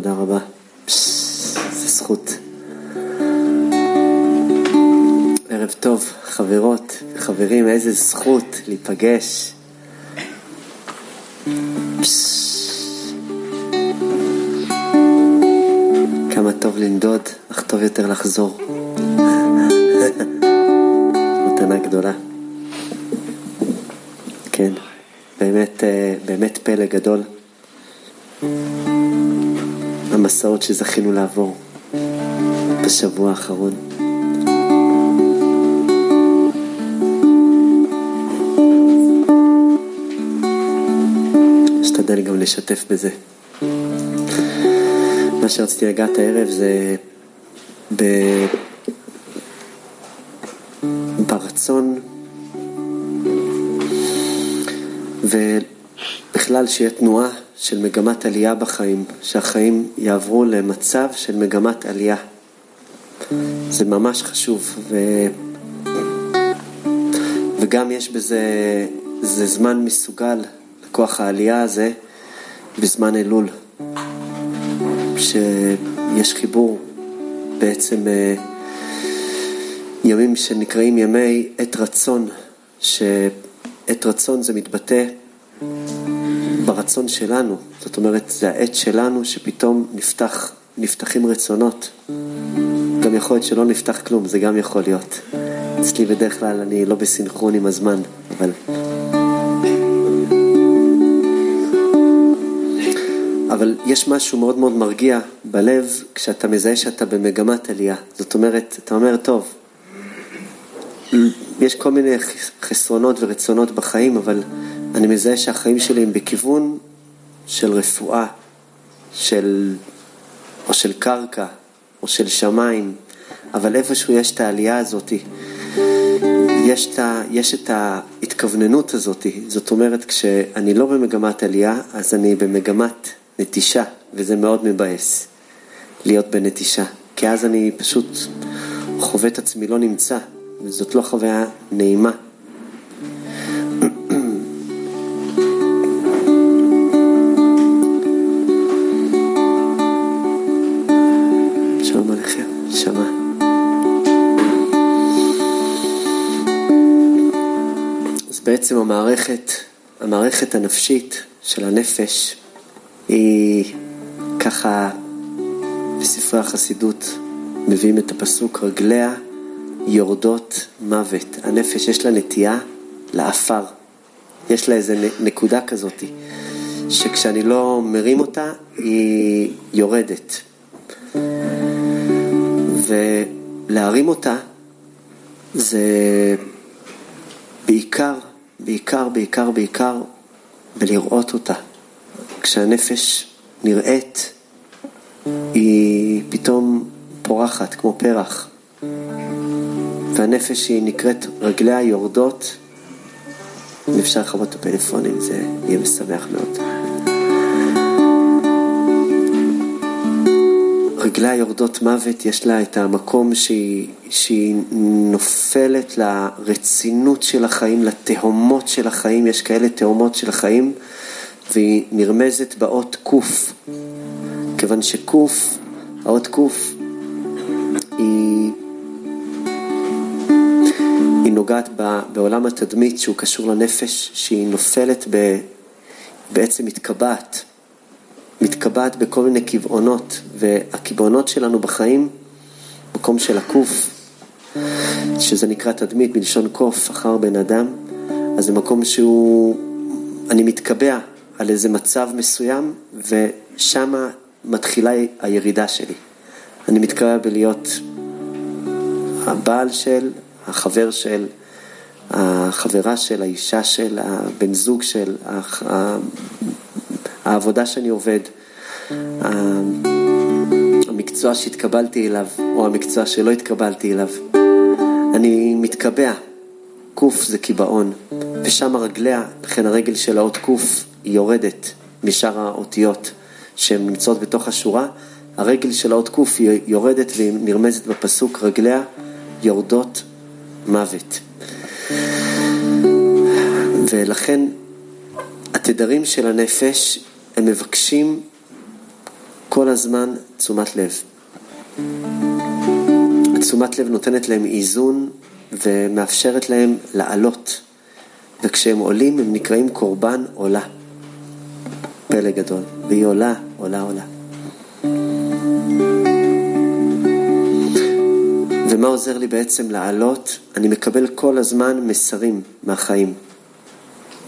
תודה רבה. זו זכות. ערב טוב, חברות וחברים, איזה זכות להיפגש. כמה טוב לנדוד, אך טוב יותר לחזור. מתנה גדולה. כן, באמת, אה, באמת פלא גדול. המסעות שזכינו לעבור בשבוע האחרון. אשתדל גם לשתף בזה. מה שרציתי לגעת הערב זה ב... ברצון ובכלל שיהיה תנועה של מגמת עלייה בחיים, שהחיים יעברו למצב של מגמת עלייה. זה ממש חשוב, ו... וגם יש בזה, זה זמן מסוגל לכוח העלייה הזה בזמן אלול, שיש חיבור בעצם אה, ימים שנקראים ימי עת רצון, שעת רצון זה מתבטא ברצון שלנו, זאת אומרת, זה העת שלנו שפתאום נפתח, נפתחים רצונות. גם יכול להיות שלא נפתח כלום, זה גם יכול להיות. אצלי בדרך כלל אני לא בסינכרון עם הזמן, אבל... אבל יש משהו מאוד מאוד מרגיע בלב כשאתה מזהה שאתה במגמת עלייה. זאת אומרת, אתה אומר, טוב, יש כל מיני חסרונות ורצונות בחיים, אבל אני מזהה שהחיים שלי הם בכיוון של רפואה, של, או של קרקע, או של שמיים, אבל איפשהו יש את העלייה הזאת, יש את, יש את ההתכווננות הזאת, זאת אומרת כשאני לא במגמת עלייה, אז אני במגמת נטישה, וזה מאוד מבאס להיות בנטישה, כי אז אני פשוט חווה את עצמי לא נמצא, וזאת לא חוויה נעימה. בעצם המערכת, המערכת הנפשית של הנפש היא ככה בספרי החסידות מביאים את הפסוק רגליה יורדות מוות. הנפש יש לה נטייה לעפר. יש לה איזה נקודה כזאת, שכשאני לא מרים אותה, היא יורדת. ולהרים אותה זה בעיקר בעיקר, בעיקר, בעיקר בלראות אותה. כשהנפש נראית, היא פתאום פורחת כמו פרח. והנפש היא נקראת רגליה יורדות, אם אפשר לכבות את הפלאפונים זה יהיה משמח מאוד. רגליה יורדות מוות, יש לה את המקום שהיא, שהיא נופלת לרצינות של החיים, לתהומות של החיים, יש כאלה תהומות של החיים, והיא נרמזת באות קוף, כיוון שקוף, האות קוף, היא, היא נוגעת בעולם התדמית שהוא קשור לנפש, שהיא נופלת ב, בעצם מתקבעת. מתקבעת בכל מיני קבעונות, והקבעונות שלנו בחיים, מקום של הקוף, שזה נקרא תדמית מלשון קוף אחר בן אדם, אז זה מקום שהוא, אני מתקבע על איזה מצב מסוים, ושם מתחילה הירידה שלי. אני מתקבע בלהיות הבעל של, החבר של, החברה של, האישה של, הבן זוג של, העבודה שאני עובד, המקצוע שהתקבלתי אליו, או המקצוע שלא התקבלתי אליו. אני מתקבע, קוף זה קיבעון, ושם רגליה, לכן הרגל של האות קוף היא יורדת משאר האותיות שהן נמצאות בתוך השורה, הרגל של האות קוף היא יורדת והיא נרמזת בפסוק רגליה יורדות מוות. ולכן התדרים של הנפש הם מבקשים כל הזמן תשומת לב. תשומת לב נותנת להם איזון ומאפשרת להם לעלות. וכשהם עולים הם נקראים קורבן עולה. פלא גדול. והיא עולה, עולה, עולה. ומה עוזר לי בעצם לעלות? אני מקבל כל הזמן מסרים מהחיים.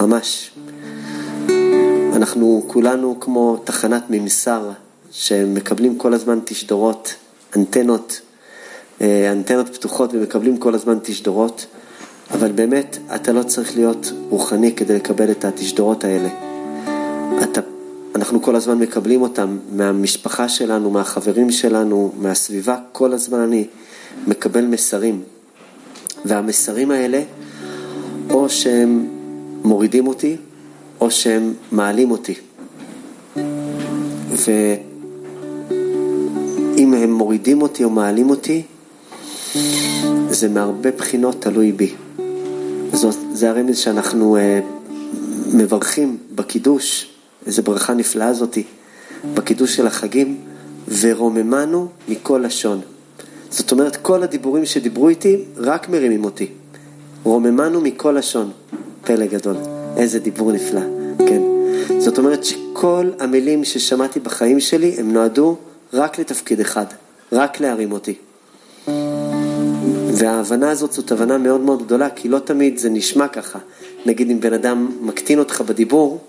ממש. אנחנו כולנו כמו תחנת ממסר שמקבלים כל הזמן תשדורות, אנטנות, אה, אנטנות פתוחות ומקבלים כל הזמן תשדורות, אבל באמת אתה לא צריך להיות רוחני כדי לקבל את התשדורות האלה. אתה, אנחנו כל הזמן מקבלים אותם מהמשפחה שלנו, מהחברים שלנו, מהסביבה, כל הזמן אני מקבל מסרים. והמסרים האלה, או שהם מורידים אותי, או שהם מעלים אותי. ואם הם מורידים אותי או מעלים אותי, זה מהרבה בחינות תלוי בי. זאת, זה הרמז שאנחנו uh, מברכים בקידוש, איזו ברכה נפלאה זאתי, בקידוש של החגים, ורוממנו מכל לשון. זאת אומרת, כל הדיבורים שדיברו איתי רק מרימים אותי. רוממנו מכל לשון. פלא גדול. איזה דיבור נפלא, כן. זאת אומרת שכל המילים ששמעתי בחיים שלי, הם נועדו רק לתפקיד אחד, רק להרים אותי. וההבנה הזאת זאת הבנה מאוד מאוד גדולה, כי לא תמיד זה נשמע ככה. נגיד אם בן אדם מקטין אותך בדיבור,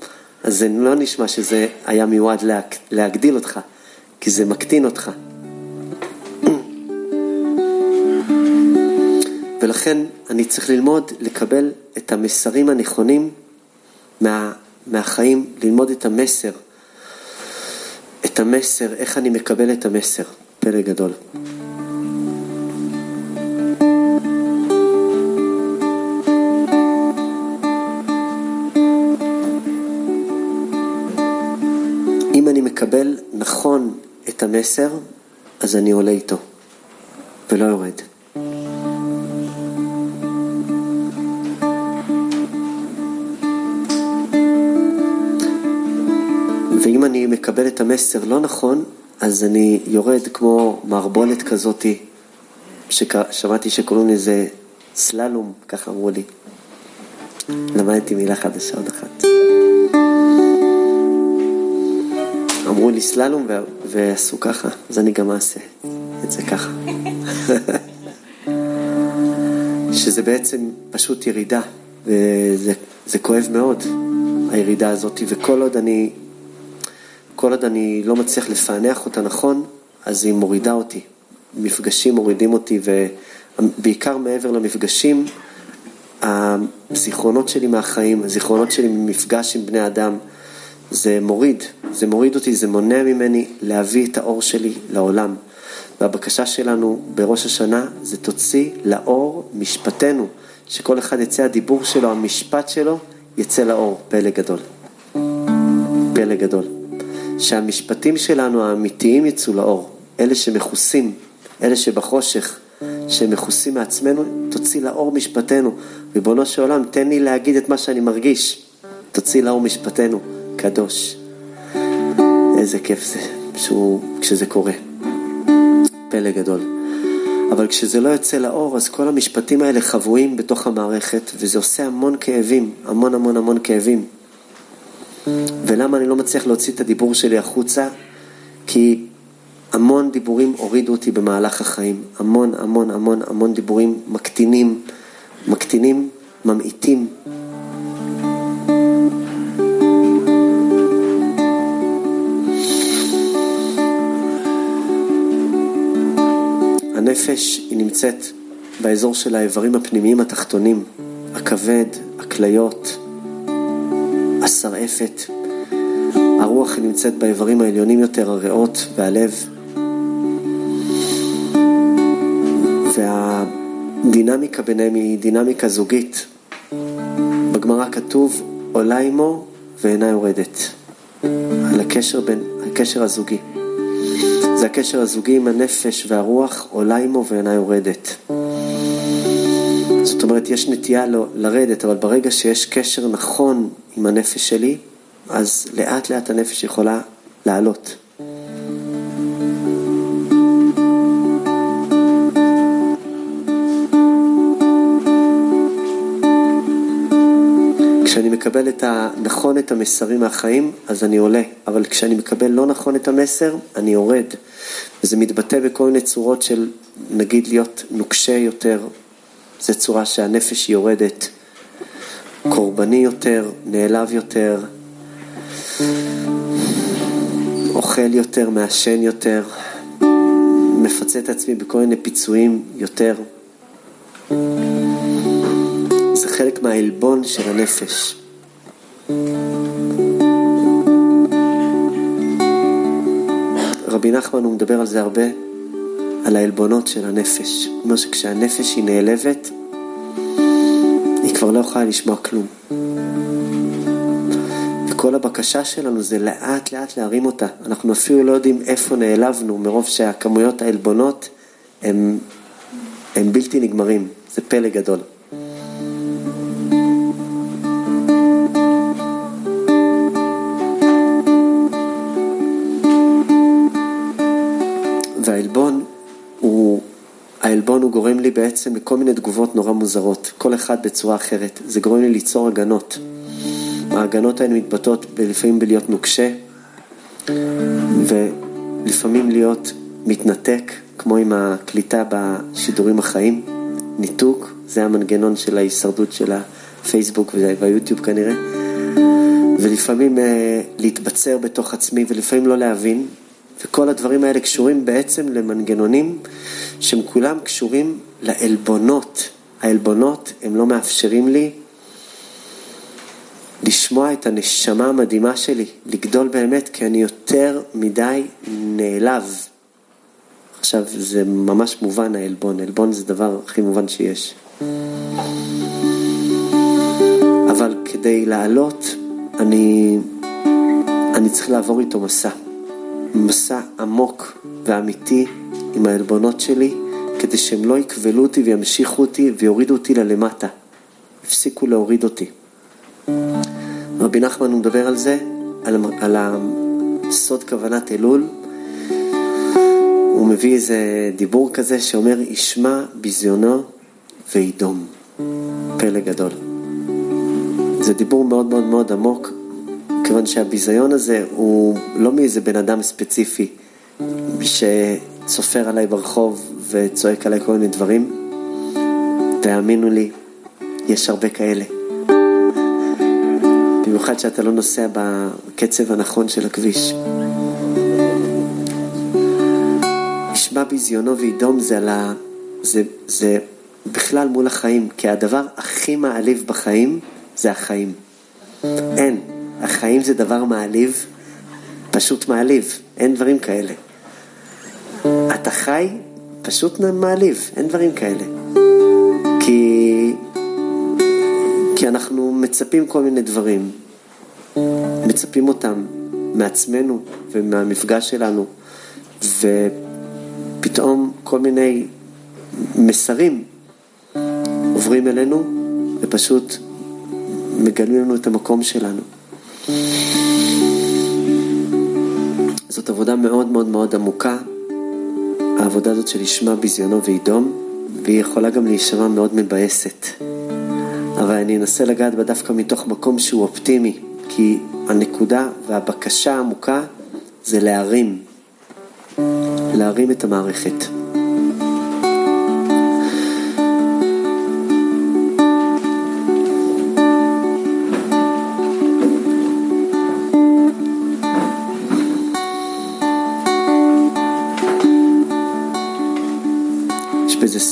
אז זה לא נשמע שזה היה מיועד להגדיל אותך, כי זה מקטין אותך. ולכן אני צריך ללמוד לקבל את המסרים הנכונים מה, מהחיים, ללמוד את המסר, המסר, איך אני מקבל את המסר, פלא גדול. אם אני מקבל נכון את המסר, אז אני עולה איתו ולא יורד. ואם אני מקבל את המסר לא נכון, אז אני יורד כמו מערבולת כזאתי, ששמעתי שקוראים לזה סללום, ככה אמרו לי. למדתי מילה חדשה עוד אחת. אמרו לי סללום ועשו ככה, אז אני גם אעשה את זה ככה. שזה בעצם פשוט ירידה, וזה כואב מאוד, הירידה הזאת, וכל עוד אני כל עוד אני לא מצליח לפענח אותה נכון, אז היא מורידה אותי. מפגשים מורידים אותי, ובעיקר מעבר למפגשים, הזיכרונות שלי מהחיים, הזיכרונות שלי ממפגש עם בני אדם, זה מוריד, זה מוריד אותי, זה מונע ממני להביא את האור שלי לעולם. והבקשה שלנו בראש השנה זה תוציא לאור משפטנו, שכל אחד יצא הדיבור שלו, המשפט שלו, יצא לאור, פלא גדול. פלא גדול. שהמשפטים שלנו האמיתיים יצאו לאור, אלה שמכוסים, אלה שבחושך, שמכוסים מעצמנו, תוציא לאור משפטנו. ריבונו של עולם, תן לי להגיד את מה שאני מרגיש, תוציא לאור משפטנו, קדוש. איזה כיף זה שהוא, כשזה קורה. פלא גדול. אבל כשזה לא יוצא לאור, אז כל המשפטים האלה חבויים בתוך המערכת, וזה עושה המון כאבים, המון המון המון כאבים. ולמה אני לא מצליח להוציא את הדיבור שלי החוצה? כי המון דיבורים הורידו אותי במהלך החיים. המון המון המון המון דיבורים מקטינים, מקטינים, ממעיטים. הנפש היא נמצאת באזור של האיברים הפנימיים התחתונים, הכבד, הכליות, השרעפת. הרוח נמצאת באיברים העליונים יותר, הריאות והלב. והדינמיקה ביניהם היא דינמיקה זוגית. בגמרא כתוב עולה עמו ואינה יורדת. על הקשר, בין, הקשר הזוגי. זה הקשר הזוגי עם הנפש והרוח עולה עמו ואינה יורדת. זאת אומרת, יש נטייה לא, לרדת, אבל ברגע שיש קשר נכון עם הנפש שלי, אז לאט לאט הנפש יכולה לעלות. כשאני מקבל את ה... נכון את המסרים מהחיים, אז אני עולה, אבל כשאני מקבל לא נכון את המסר, אני יורד. וזה מתבטא בכל מיני צורות של, נגיד, להיות נוקשה יותר, זו צורה שהנפש יורדת. קורבני יותר, נעלב יותר, אוכל יותר, מעשן יותר, מפצה את עצמי בכל מיני פיצויים יותר. זה חלק מהעלבון של הנפש. רבי נחמן הוא מדבר על זה הרבה, על העלבונות של הנפש. הוא אומר שכשהנפש היא נעלבת, כבר לא יכולה לשמוע כלום. וכל הבקשה שלנו זה לאט לאט להרים אותה. אנחנו אפילו לא יודעים איפה נעלבנו, מרוב שהכמויות העלבונות הם, הם בלתי נגמרים. זה פלא גדול. לי בעצם לכל מיני תגובות נורא מוזרות, כל אחד בצורה אחרת. זה גורם לי ליצור הגנות. ההגנות האלה מתבטאות לפעמים בלהיות נוקשה, ולפעמים להיות מתנתק, כמו עם הקליטה בשידורים החיים. ניתוק, זה המנגנון של ההישרדות של הפייסבוק והיוטיוב כנראה. ולפעמים אה, להתבצר בתוך עצמי ולפעמים לא להבין, וכל הדברים האלה קשורים בעצם למנגנונים שהם כולם קשורים לעלבונות. העלבונות הם לא מאפשרים לי לשמוע את הנשמה המדהימה שלי, לגדול באמת, כי אני יותר מדי נעלב. עכשיו, זה ממש מובן העלבון, עלבון זה דבר הכי מובן שיש. אבל כדי לעלות, אני, אני צריך לעבור איתו מסע. מסע עמוק ואמיתי עם העלבונות שלי, כדי שהם לא יקבלו אותי וימשיכו אותי ויורידו אותי ללמטה. הפסיקו להוריד אותי. רבי נחמן מדבר על זה, על, על הסוד כוונת אלול. הוא מביא איזה דיבור כזה שאומר, ישמע ביזיונו וידום. פלא גדול. זה דיבור מאוד מאוד מאוד עמוק, כיוון שהביזיון הזה הוא לא מאיזה בן אדם ספציפי שצופר עליי ברחוב וצועק עליי כל מיני דברים. תאמינו לי, יש הרבה כאלה. במיוחד שאתה לא נוסע בקצב הנכון של הכביש. נשמע ביזיונו וידום זה על ה... זה, זה בכלל מול החיים, כי הדבר הכי מעליב בחיים זה החיים. אין, החיים זה דבר מעליב, פשוט מעליב, אין דברים כאלה. אתה חי, פשוט מעליב, אין דברים כאלה. כי, כי אנחנו מצפים כל מיני דברים, מצפים אותם מעצמנו ומהמפגש שלנו, ופתאום כל מיני מסרים עוברים אלינו ופשוט מגלים לנו את המקום שלנו. זאת עבודה מאוד מאוד מאוד עמוקה, העבודה הזאת של לשמוע ביזיונו וידום, והיא יכולה גם להישמע מאוד מבאסת. אבל אני אנסה לגעת בה דווקא מתוך מקום שהוא אופטימי, כי הנקודה והבקשה העמוקה זה להרים, להרים את המערכת.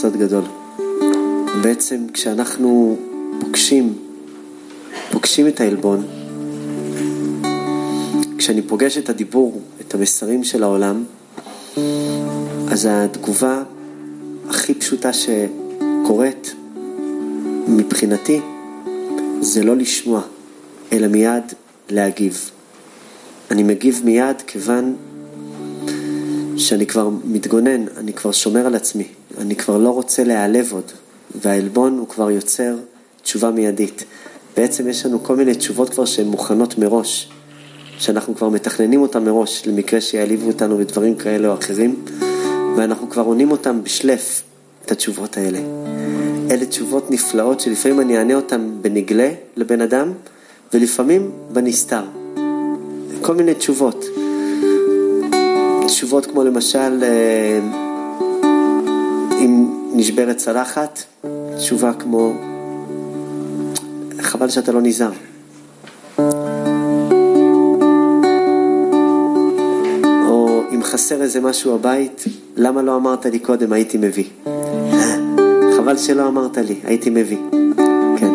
סוד גדול. בעצם כשאנחנו פוגשים, פוגשים את העלבון, כשאני פוגש את הדיבור, את המסרים של העולם, אז התגובה הכי פשוטה שקורית מבחינתי זה לא לשמוע, אלא מיד להגיב. אני מגיב מיד כיוון שאני כבר מתגונן, אני כבר שומר על עצמי, אני כבר לא רוצה להיעלב עוד, והעלבון הוא כבר יוצר תשובה מיידית. בעצם יש לנו כל מיני תשובות כבר שהן מוכנות מראש. שאנחנו כבר מתכננים אותם מראש למקרה שיעליבו אותנו בדברים כאלה או אחרים, ואנחנו כבר עונים אותם בשלף, את התשובות האלה. אלה תשובות נפלאות שלפעמים אני אענה אותן בנגלה לבן אדם, ולפעמים בנסתר. כל מיני תשובות. תשובות כמו למשל, אה, אם נשברת צלחת, תשובה כמו, חבל שאתה לא נזהר. או אם חסר איזה משהו בבית, למה לא אמרת לי קודם, הייתי מביא. חבל שלא אמרת לי, הייתי מביא. כן.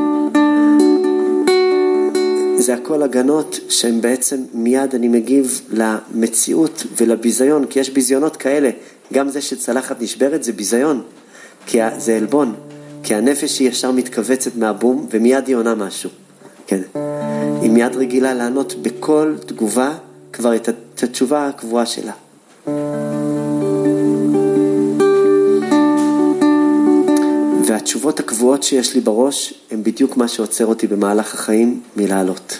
זה הכל הגנות שהן בעצם מיד אני מגיב למציאות ולביזיון, כי יש ביזיונות כאלה. גם זה שצלחת נשברת זה ביזיון, כי זה עלבון, כי הנפש היא ישר מתכווצת מהבום ומיד היא עונה משהו. כן. היא מיד רגילה לענות בכל תגובה כבר את התשובה הקבועה שלה. והתשובות הקבועות שיש לי בראש הן בדיוק מה שעוצר אותי במהלך החיים מלעלות.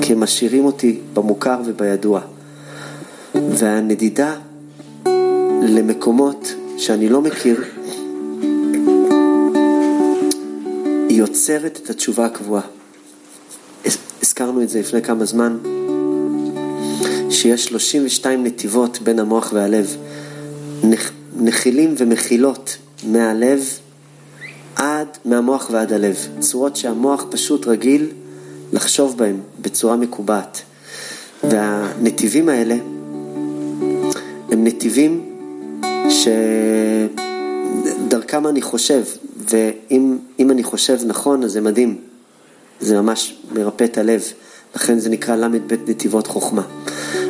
כי הם משאירים אותי במוכר ובידוע. והנדידה למקומות שאני לא מכיר, היא יוצרת את התשובה הקבועה. הזכרנו את זה לפני כמה זמן, שיש 32 נתיבות בין המוח והלב, נחילים ומחילות מהלב עד, מהמוח ועד הלב, צורות שהמוח פשוט רגיל לחשוב בהן בצורה מקובעת. והנתיבים האלה הם נתיבים שדרכם אני חושב, ואם אני חושב נכון אז זה מדהים, זה ממש מרפא את הלב, לכן זה נקרא ל"ב נתיבות חוכמה.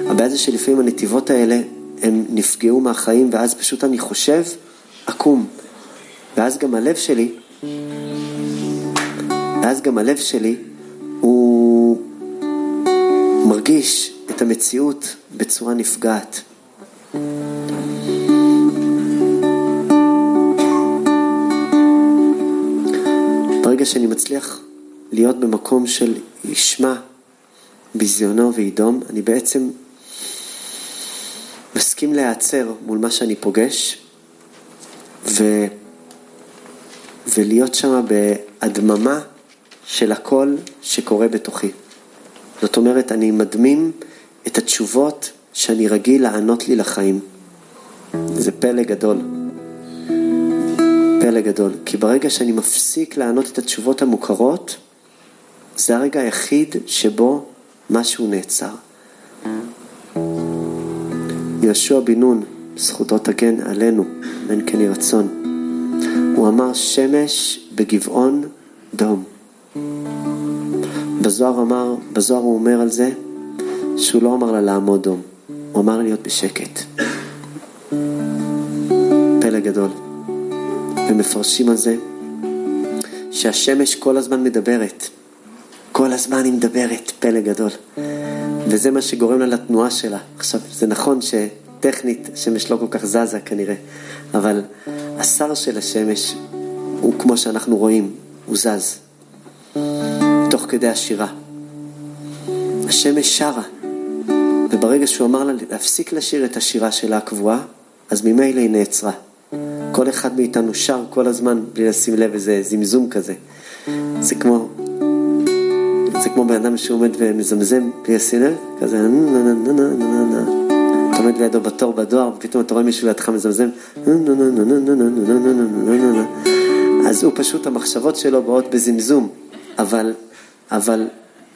הבעיה זה שלפעמים הנתיבות האלה הם נפגעו מהחיים ואז פשוט אני חושב עקום. ואז גם הלב שלי, ואז גם הלב שלי הוא מרגיש את המציאות בצורה נפגעת. ברגע שאני מצליח להיות במקום של ישמע ביזיונו וידום, אני בעצם מסכים להיעצר מול מה שאני פוגש, ו... ולהיות שם בהדממה של הכל שקורה בתוכי. זאת אומרת, אני מדמים את התשובות שאני רגיל לענות לי לחיים. זה פלא גדול. פלא גדול. כי ברגע שאני מפסיק לענות את התשובות המוכרות, זה הרגע היחיד שבו משהו נעצר. יהושע בן נון, זכותו תגן עלינו, בן כן יהי רצון. הוא אמר שמש בגבעון דום. בזוהר אמר, בזוהר הוא אומר על זה שהוא לא אמר לה לעמוד דום, הוא אמר להיות בשקט. פלא גדול. ומפרשים על זה שהשמש כל הזמן מדברת. כל הזמן היא מדברת, פלא גדול. וזה מה שגורם לה לתנועה שלה. עכשיו, זה נכון שטכנית השמש לא כל כך זזה כנראה, אבל השר של השמש הוא כמו שאנחנו רואים, הוא זז, תוך כדי השירה. השמש שרה, וברגע שהוא אמר לה להפסיק לשיר את השירה שלה הקבועה, אז ממילא היא נעצרה. כל אחד מאיתנו שר כל הזמן בלי לשים לב איזה זמזום כזה. זה כמו, זה כמו בן אדם שעומד ומזמזם בלי לשים לב, כזה נה נה נה נה נה נה אתה עומד לידו בתור בדואר, ופתאום אתה רואה מישהו לידך מזמזם, אז הוא פשוט, המחשבות שלו באות בזמזום, אבל, אבל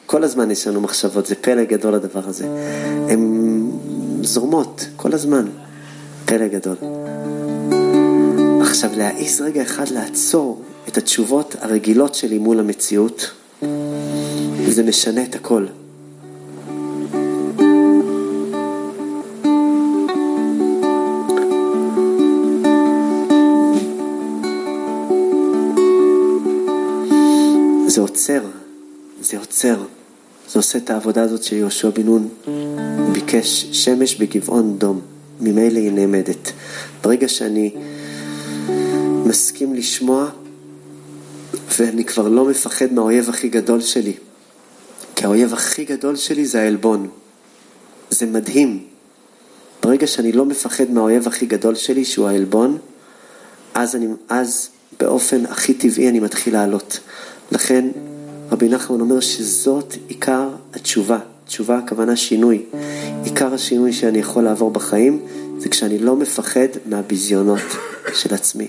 כל הזמן יש לנו מחשבות, זה פלא גדול הדבר הזה. הן זורמות כל הזמן, פלא גדול. עכשיו, להעיז רגע אחד לעצור את התשובות הרגילות שלי מול המציאות, זה משנה את הכל. זה עוצר, זה עוצר. זה עושה את העבודה הזאת שיהושע בן נון ביקש שמש בגבעון דום, ממילא היא נעמדת. ברגע שאני מסכים לשמוע ואני כבר לא מפחד מהאויב הכי גדול שלי, כי האויב הכי גדול שלי זה העלבון. זה מדהים. ברגע שאני לא מפחד מהאויב הכי גדול שלי, שהוא העלבון, אז, אני, אז באופן הכי טבעי אני מתחיל לעלות. לכן רבי נחמן אומר שזאת עיקר התשובה. תשובה הכוונה שינוי. עיקר השינוי שאני יכול לעבור בחיים זה כשאני לא מפחד מהביזיונות של עצמי.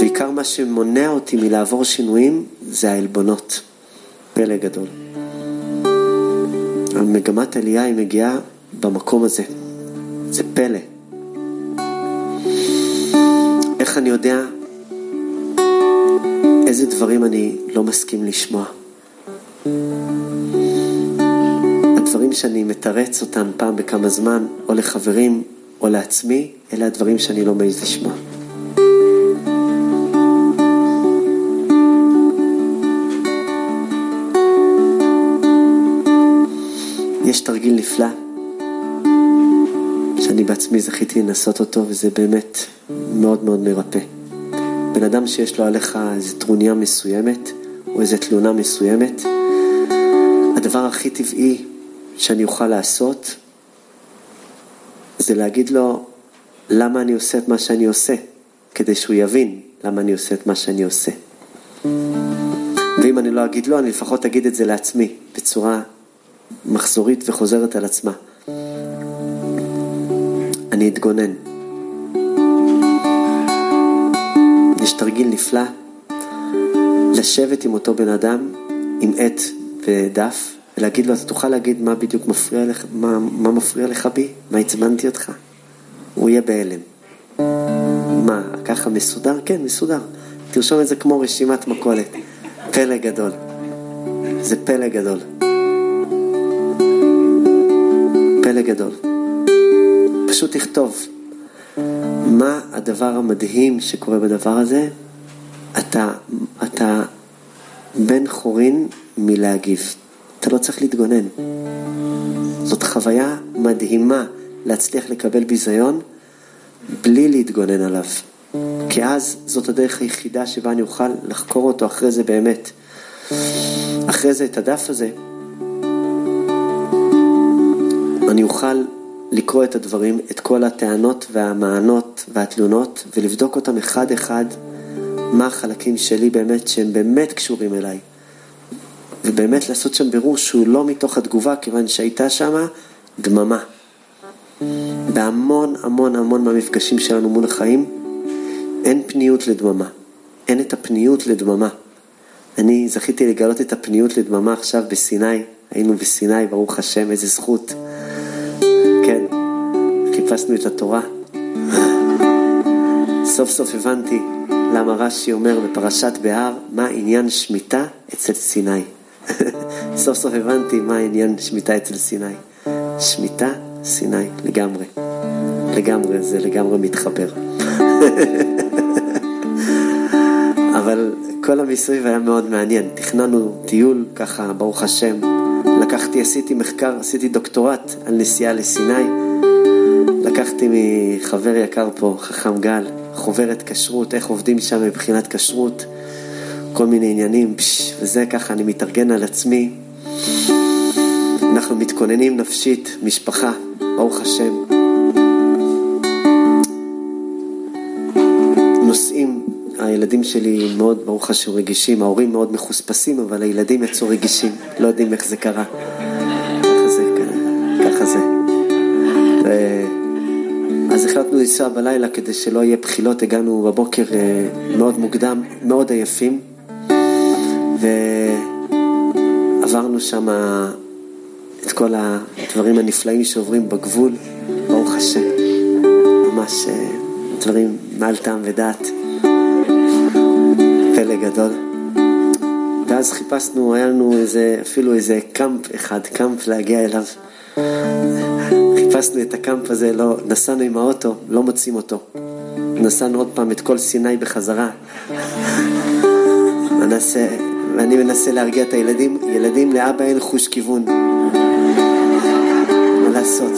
ועיקר מה שמונע אותי מלעבור שינויים זה העלבונות. פלא גדול. המגמת עלייה היא מגיעה במקום הזה. זה פלא. איך אני יודע איזה דברים אני לא מסכים לשמוע? הדברים שאני מתרץ אותם פעם בכמה זמן, או לחברים או לעצמי, אלה הדברים שאני לא מעז לשמוע. יש תרגיל נפלא, שאני בעצמי זכיתי לנסות אותו, וזה באמת מאוד מאוד מרפא. בן אדם שיש לו עליך איזו טרוניה מסוימת, או איזו תלונה מסוימת, הדבר הכי טבעי שאני אוכל לעשות, זה להגיד לו למה אני עושה את מה שאני עושה, כדי שהוא יבין למה אני עושה את מה שאני עושה. ואם אני לא אגיד לו, אני לפחות אגיד את זה לעצמי, בצורה מחזורית וחוזרת על עצמה. אני אתגונן. יש תרגיל נפלא לשבת עם אותו בן אדם עם עט ודף ולהגיד לו, אתה תוכל להגיד מה בדיוק מפריע לך, מה, מה מפריע לך בי? מה עצבנתי אותך? הוא יהיה בהלם. מה, ככה מסודר? כן, מסודר. תרשום את זה כמו רשימת מכולת. פלא גדול. זה פלא גדול. פלא גדול. פשוט תכתוב מה הדבר המדהים שקורה בדבר הזה. אתה, אתה בן חורין מלהגיב. אתה לא צריך להתגונן. זאת חוויה מדהימה להצליח לקבל ביזיון בלי להתגונן עליו. כי אז זאת הדרך היחידה שבה אני אוכל לחקור אותו אחרי זה באמת. אחרי זה את הדף הזה, אני אוכל לקרוא את הדברים, את כל הטענות והמענות והתלונות, ולבדוק אותם אחד-אחד, מה החלקים שלי באמת, שהם באמת קשורים אליי. ובאמת לעשות שם בירור שהוא לא מתוך התגובה, כיוון שהייתה שם דממה. בהמון המון המון מהמפגשים שלנו מול החיים, אין פניות לדממה. אין את הפניות לדממה. אני זכיתי לגלות את הפניות לדממה עכשיו בסיני, היינו בסיני, ברוך השם, איזה זכות. חיפשנו את התורה. סוף סוף הבנתי למה רש"י אומר בפרשת בהר, מה עניין שמיטה אצל סיני. סוף סוף הבנתי מה העניין שמיטה אצל סיני. שמיטה, סיני, לגמרי. לגמרי, זה לגמרי מתחבר. אבל כל המסביב היה מאוד מעניין. תכננו טיול ככה, ברוך השם. לקחתי, עשיתי מחקר, עשיתי דוקטורט על נסיעה לסיני. לקחתי מחבר יקר פה, חכם גל, חוברת כשרות, איך עובדים שם מבחינת כשרות. כל מיני עניינים, פש, וזה ככה, אני מתארגן על עצמי. אנחנו מתכוננים נפשית, משפחה, ברוך השם. נוסעים, הילדים שלי מאוד, ברוך השם, רגישים, ההורים מאוד מחוספסים, אבל הילדים יצאו רגישים, לא יודעים איך זה קרה. ככה זה, ככה זה. אז החלטנו לנסוע בלילה כדי שלא יהיה בחילות, הגענו בבוקר אה, מאוד מוקדם, מאוד עייפים. ועברנו שם את כל הדברים הנפלאים שעוברים בגבול, ברוך השם, ממש אה, דברים מעל טעם ודעת, פלא גדול. ואז חיפשנו, היה לנו איזה, אפילו איזה קאמפ אחד, קאמפ להגיע אליו. חיפשנו את הקאמפ הזה, לא, נסענו עם האוטו, לא מוצאים אותו. נסענו עוד פעם את כל סיני בחזרה. ננסה, ואני מנסה להרגיע את הילדים, ילדים לאבא אין חוש כיוון. מה לעשות?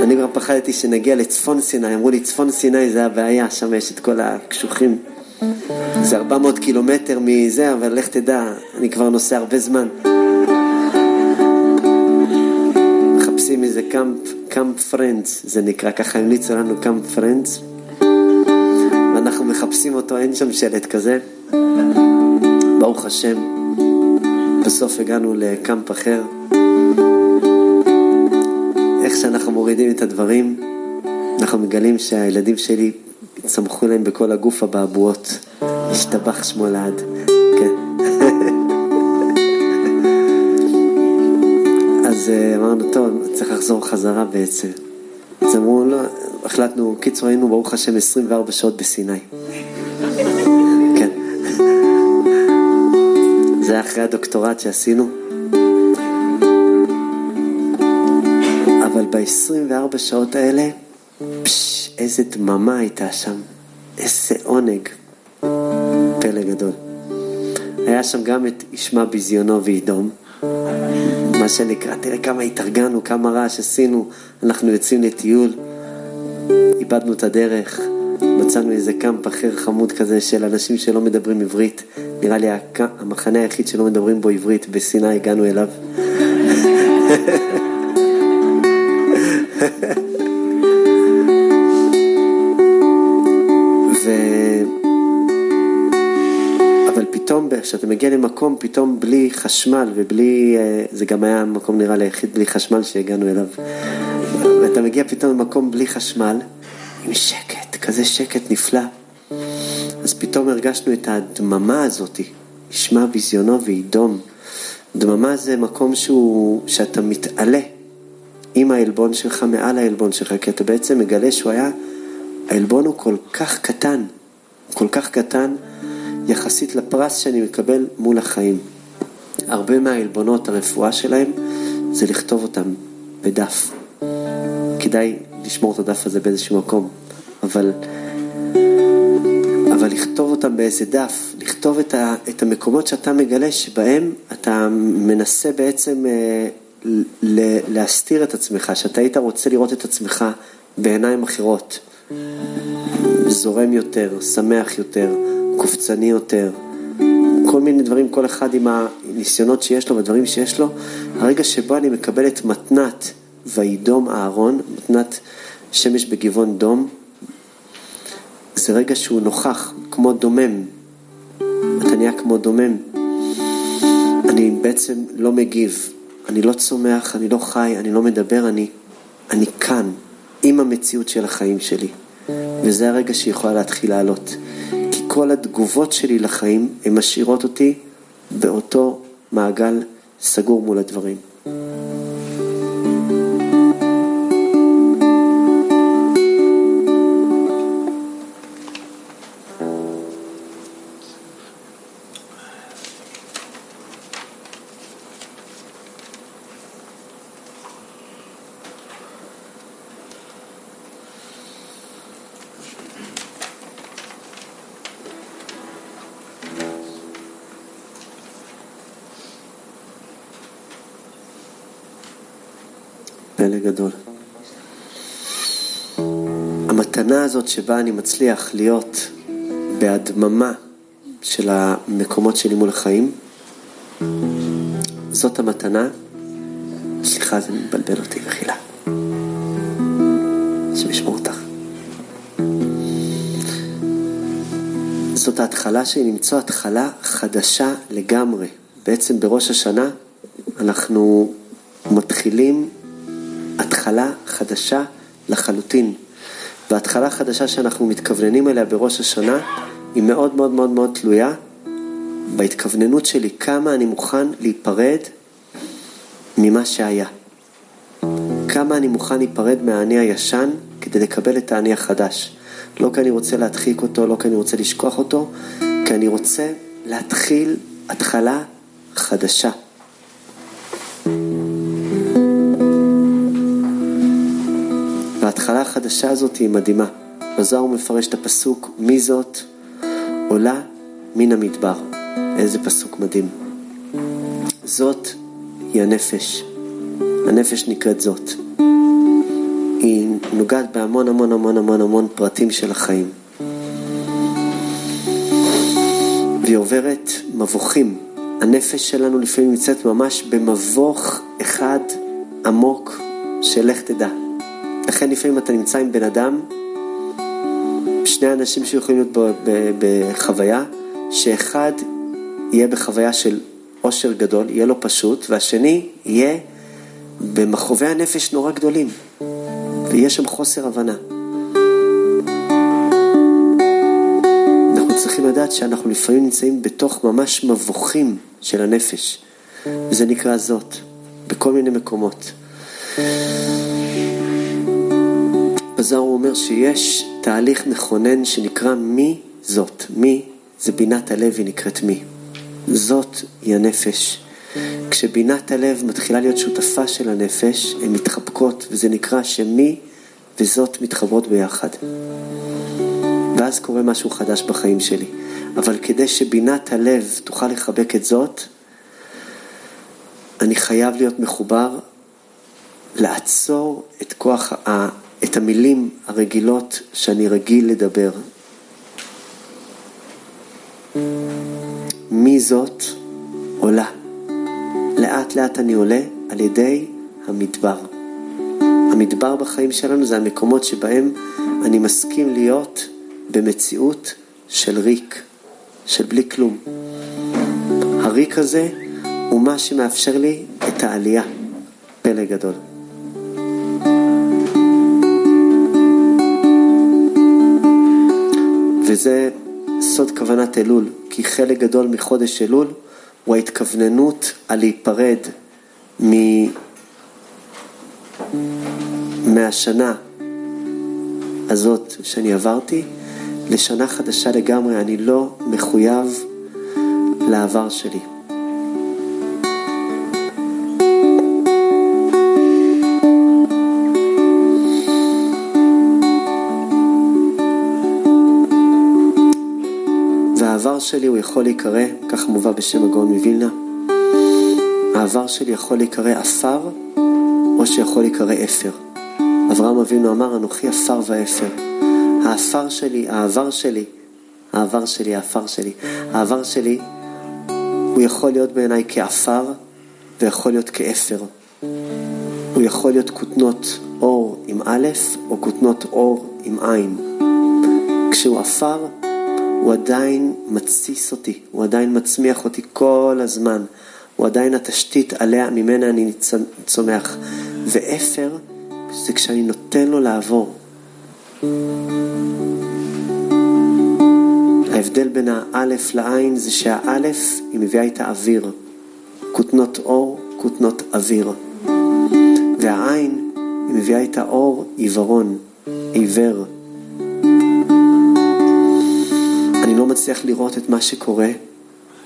אני כבר פחדתי שנגיע לצפון סיני, אמרו לי צפון סיני זה הבעיה, שם יש את כל הקשוחים. זה 400 קילומטר מזה, אבל לך תדע, אני כבר נוסע הרבה זמן. Camp Friends, זה נקרא, ככה המליצו לנו Camp Friends. מחפשים אותו, אין שם שלט כזה. ברוך השם, בסוף הגענו לקמפ אחר. איך שאנחנו מורידים את הדברים, אנחנו מגלים שהילדים שלי צמחו להם בכל הגוף אבעבועות. השתבח שמו לעד. אז אה, אמרנו, טוב, צריך לחזור חזרה בעצם. אז אמרו, לא, החלטנו, קיצור היינו ברוך השם 24 שעות בסיני. כן. זה היה אחרי הדוקטורט שעשינו. אבל ב-24 שעות האלה, פש, איזה דממה הייתה שם, איזה עונג, פלא גדול. היה שם גם את ישמע ביזיונו וידום, מה שנקרא, תראה כמה התארגנו, כמה רעש עשינו, אנחנו יוצאים לטיול, איבדנו את הדרך, מצאנו איזה קאמפ אחר חמוד כזה של אנשים שלא מדברים עברית, נראה לי המחנה היחיד שלא מדברים בו עברית, בסיני הגענו אליו. פתאום, כשאתה מגיע למקום, פתאום בלי חשמל ובלי, אה, זה גם היה המקום נראה לי היחיד בלי חשמל שהגענו אליו. ואתה מגיע פתאום למקום בלי חשמל, עם שקט, כזה שקט נפלא. אז פתאום הרגשנו את הדממה הזאת, ישמע ביזיונו וידום. דממה זה מקום שהוא, שאתה מתעלה עם העלבון שלך מעל העלבון שלך, כי אתה בעצם מגלה שהוא היה, העלבון הוא כל כך קטן, כל כך קטן יחסית לפרס שאני מקבל מול החיים. הרבה מהעלבונות, הרפואה שלהם, זה לכתוב אותם בדף. כדאי לשמור את הדף הזה באיזשהו מקום, אבל, אבל לכתוב אותם באיזה דף, לכתוב את, ה, את המקומות שאתה מגלה שבהם אתה מנסה בעצם אה, ל, להסתיר את עצמך, שאתה היית רוצה לראות את עצמך בעיניים אחרות, זורם יותר, שמח יותר, קופצני יותר, כל מיני דברים, כל אחד עם הניסיונות שיש לו והדברים שיש לו, הרגע שבו אני מקבל את מתנת וידום אהרון, מתנת שמש בגבעון דום, זה רגע שהוא נוכח, כמו דומם. אתה נהיה כמו דומם. אני בעצם לא מגיב, אני לא צומח, אני לא חי, אני לא מדבר, אני, אני כאן, עם המציאות של החיים שלי. וזה הרגע שיכולה להתחיל לעלות. כל התגובות שלי לחיים, הן משאירות אותי באותו מעגל סגור מול הדברים. פלא גדול. המתנה הזאת שבה אני מצליח להיות בהדממה של המקומות שלי מול החיים, זאת המתנה, סליחה זה מבלבל אותי מחילה, השם ישמור אותך. זאת ההתחלה שלי למצוא התחלה חדשה לגמרי. בעצם בראש השנה אנחנו מתחילים התחלה חדשה לחלוטין. והתחלה חדשה שאנחנו מתכווננים אליה בראש השנה היא מאוד מאוד מאוד מאוד תלויה בהתכווננות שלי, כמה אני מוכן להיפרד ממה שהיה. כמה אני מוכן להיפרד מהאני הישן כדי לקבל את האני החדש. לא כי אני רוצה להדחיק אותו, לא כי אני רוצה לשכוח אותו, כי אני רוצה להתחיל התחלה חדשה. החדשה הזאת היא מדהימה. בזוהר הוא מפרש את הפסוק, מי זאת עולה מן המדבר. איזה פסוק מדהים. זאת היא הנפש. הנפש נקראת זאת. היא נוגעת בהמון המון המון המון המון פרטים של החיים. והיא עוברת מבוכים. הנפש שלנו לפעמים נמצאת ממש במבוך אחד עמוק של לך תדע. לכן לפעמים אתה נמצא עם בן אדם שני אנשים שיכולים להיות בחוויה, שאחד יהיה בחוויה של עושר גדול, יהיה לו פשוט, והשני יהיה במכאובי הנפש נורא גדולים, ויש שם חוסר הבנה. אנחנו צריכים לדעת שאנחנו לפעמים נמצאים בתוך ממש מבוכים של הנפש, וזה נקרא זאת, בכל מיני מקומות. בזוהר הוא אומר שיש תהליך מכונן שנקרא מי זאת. מי זה בינת הלב, היא נקראת מי. זאת היא הנפש. כשבינת הלב מתחילה להיות שותפה של הנפש, הן מתחבקות, וזה נקרא שמי וזאת מתחברות ביחד. ואז קורה משהו חדש בחיים שלי. אבל כדי שבינת הלב תוכל לחבק את זאת, אני חייב להיות מחובר, לעצור את כוח. את המילים הרגילות שאני רגיל לדבר. מי זאת עולה. לאט לאט אני עולה על ידי המדבר. המדבר בחיים שלנו זה המקומות שבהם אני מסכים להיות במציאות של ריק, של בלי כלום. הריק הזה הוא מה שמאפשר לי את העלייה, פלא גדול. וזה סוד כוונת אלול, כי חלק גדול מחודש אלול הוא ההתכווננות על להיפרד מ... מהשנה הזאת שאני עברתי לשנה חדשה לגמרי, אני לא מחויב לעבר שלי. העבר שלי הוא יכול להיקרא, כך מובא בשם הגאון מווילנה, העבר שלי יכול להיקרא עפר או שיכול להיקרא אפר. אברהם אבינו אמר, אנוכי עפר ואפר. העפר שלי, העבר שלי, העבר שלי, העפר שלי, העבר שלי, הוא יכול להיות בעיניי כעפר ויכול להיות כאפר. הוא יכול להיות כותנות אור עם א' או כותנות אור עם עין. כשהוא עפר, הוא עדיין מתסיס אותי, הוא עדיין מצמיח אותי כל הזמן, הוא עדיין התשתית עליה, ממנה אני צומח. ואפר זה כשאני נותן לו לעבור. ההבדל בין האלף לעין זה שהאלף היא מביאה איתה אוויר, כותנות אור, כותנות אוויר. והעין היא מביאה איתה אור עיוורון, עיוור. לא מצליח לראות את מה שקורה,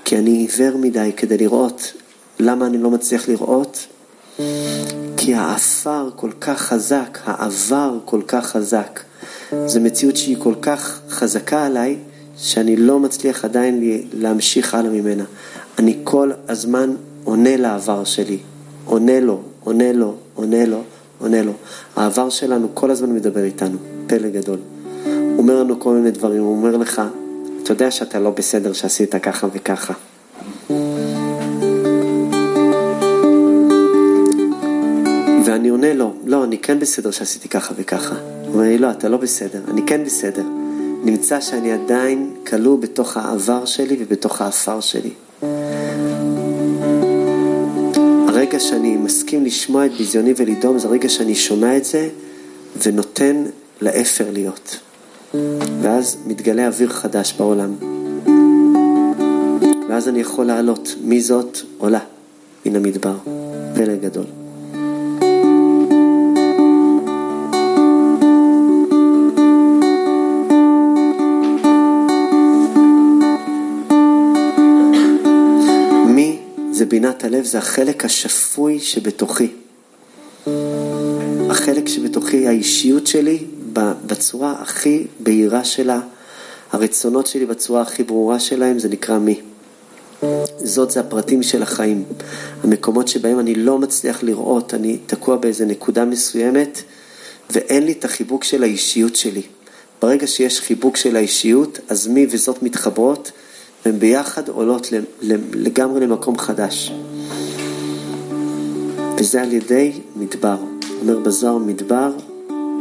כי אני עיוור מדי כדי לראות. למה אני לא מצליח לראות? כי העפר כל כך חזק, העבר כל כך חזק. זו מציאות שהיא כל כך חזקה עליי, שאני לא מצליח עדיין להמשיך הלאה ממנה. אני כל הזמן עונה לעבר שלי, עונה לו, עונה לו, עונה לו, עונה לו. העבר שלנו כל הזמן מדבר איתנו, פלא גדול. הוא אומר לנו כל מיני דברים, הוא אומר לך, אתה יודע שאתה לא בסדר שעשית ככה וככה. ואני עונה לו, לא, אני כן בסדר שעשיתי ככה וככה. הוא אומר לי, לא, אתה לא בסדר, אני כן בסדר. נמצא שאני עדיין כלוא בתוך העבר שלי ובתוך האפר שלי. הרגע שאני מסכים לשמוע את ביזיוני ולדום זה הרגע שאני שומע את זה ונותן לאפר להיות. ואז מתגלה אוויר חדש בעולם. ואז אני יכול לעלות. מי זאת? עולה מן המדבר. פלא גדול. מי זה בינת הלב? זה החלק השפוי שבתוכי. החלק שבתוכי, האישיות שלי, בצורה הכי בהירה שלה, הרצונות שלי בצורה הכי ברורה שלהם, זה נקרא מי. זאת זה הפרטים של החיים. המקומות שבהם אני לא מצליח לראות, אני תקוע באיזה נקודה מסוימת, ואין לי את החיבוק של האישיות שלי. ברגע שיש חיבוק של האישיות, אז מי וזאת מתחברות, והן ביחד עולות לגמרי למקום חדש. וזה על ידי מדבר. אומר בזוהר מדבר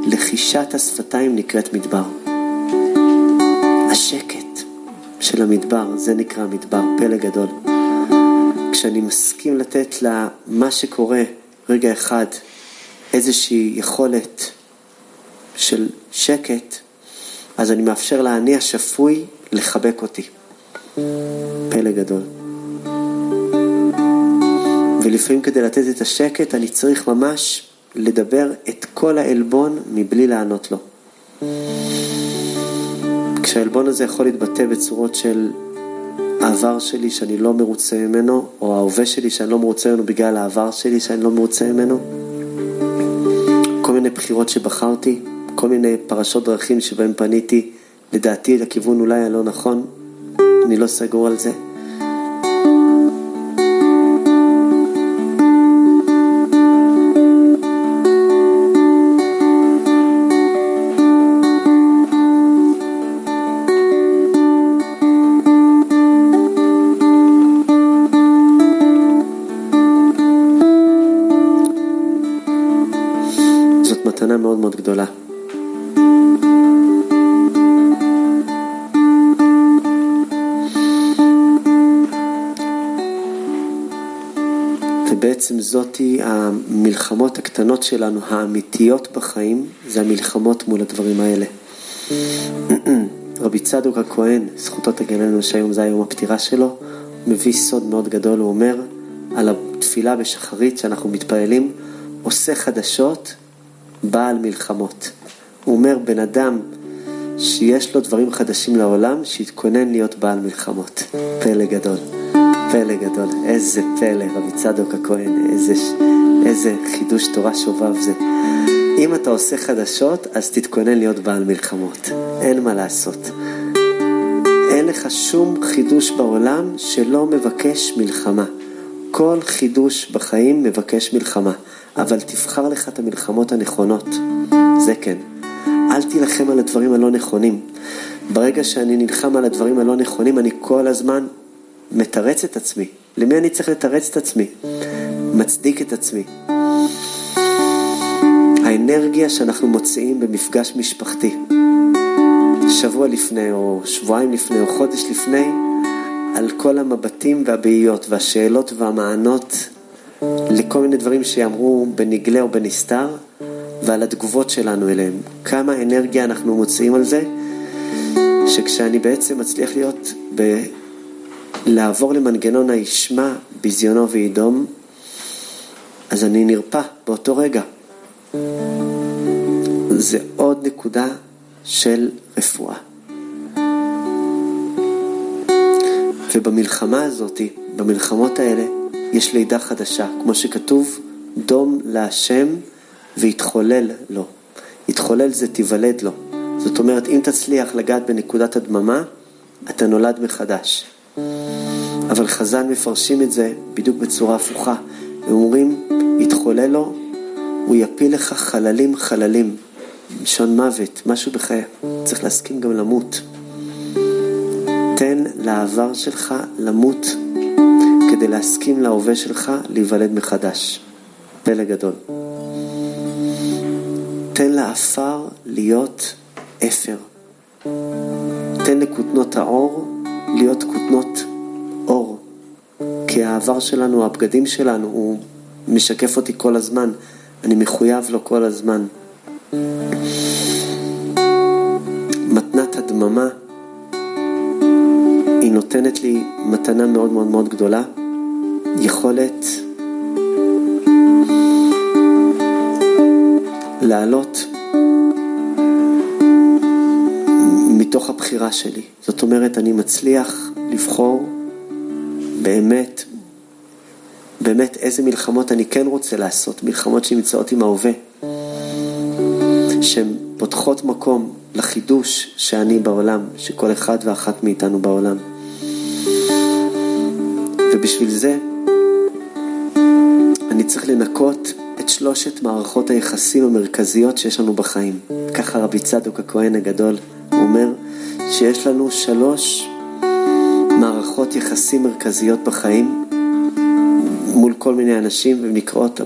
לחישת השפתיים נקראת מדבר. השקט של המדבר, זה נקרא מדבר, פלא גדול. כשאני מסכים לתת למה שקורה רגע אחד איזושהי יכולת של שקט, אז אני מאפשר לאני השפוי לחבק אותי. פלא גדול. ולפעמים כדי לתת את השקט אני צריך ממש לדבר את כל העלבון מבלי לענות לו. כשהעלבון הזה יכול להתבטא בצורות של העבר שלי שאני לא מרוצה ממנו, או ההווה שלי שאני לא מרוצה ממנו בגלל העבר שלי שאני לא מרוצה ממנו, כל מיני בחירות שבחרתי, כל מיני פרשות דרכים שבהם פניתי, לדעתי לכיוון אולי הלא נכון, אני לא סגור על זה. ובעצם זאתי המלחמות הקטנות שלנו, האמיתיות בחיים, זה המלחמות מול הדברים האלה. רבי צדוק הכהן, זכותו תגן לנו שהיום זה היום הפטירה שלו, מביא סוד מאוד גדול, הוא אומר על התפילה בשחרית שאנחנו מתפללים, עושה חדשות, בעל מלחמות. הוא אומר, בן אדם שיש לו דברים חדשים לעולם, שיתכונן להיות בעל מלחמות. פלא גדול. פלא גדול, איזה פלא, רבי צדוק הכהן, איזה, איזה חידוש תורה שובב זה. אם אתה עושה חדשות, אז תתכונן להיות בעל מלחמות, אין מה לעשות. אין לך שום חידוש בעולם שלא מבקש מלחמה. כל חידוש בחיים מבקש מלחמה, אבל תבחר לך את המלחמות הנכונות, זה כן. אל תילחם על הדברים הלא נכונים. ברגע שאני נלחם על הדברים הלא נכונים, אני כל הזמן מתרץ את עצמי. למי אני צריך לתרץ את עצמי? מצדיק את עצמי. האנרגיה שאנחנו מוציאים במפגש משפחתי, שבוע לפני או שבועיים לפני או חודש לפני, על כל המבטים והבהיות והשאלות והמענות לכל מיני דברים שיאמרו בנגלה או בנסתר, ועל התגובות שלנו אליהם. כמה אנרגיה אנחנו מוציאים על זה, שכשאני בעצם מצליח להיות ב... לעבור למנגנון הישמע, ביזיונו וידום, אז אני נרפא באותו רגע. זה עוד נקודה של רפואה. ובמלחמה הזאת, במלחמות האלה, יש לידה חדשה, כמו שכתוב, דום להשם והתחולל לו. התחולל זה תיוולד לו. זאת אומרת, אם תצליח לגעת בנקודת הדממה, אתה נולד מחדש. אבל חז"ל מפרשים את זה בדיוק בצורה הפוכה. הם אומרים, יתחולל לו, הוא יפיל לך חללים חללים, לשון מוות, משהו בחיי. צריך להסכים גם למות. תן לעבר שלך למות כדי להסכים להווה שלך להיוולד מחדש. פלא גדול. תן לעפר להיות אפר. תן לכותנות האור להיות כותנות אור. כי העבר שלנו, הבגדים שלנו, הוא משקף אותי כל הזמן. אני מחויב לו כל הזמן. נותנת לי מתנה מאוד מאוד מאוד גדולה, יכולת לעלות מתוך הבחירה שלי. זאת אומרת, אני מצליח לבחור באמת, באמת איזה מלחמות אני כן רוצה לעשות, מלחמות שנמצאות עם ההווה, שהן פותחות מקום לחידוש שאני בעולם, שכל אחד ואחת מאיתנו בעולם. ובשביל זה אני צריך לנקות את שלושת מערכות היחסים המרכזיות שיש לנו בחיים. ככה רבי צדוק הכהן הגדול אומר שיש לנו שלוש מערכות יחסים מרכזיות בחיים מול כל מיני אנשים, והן נקראות.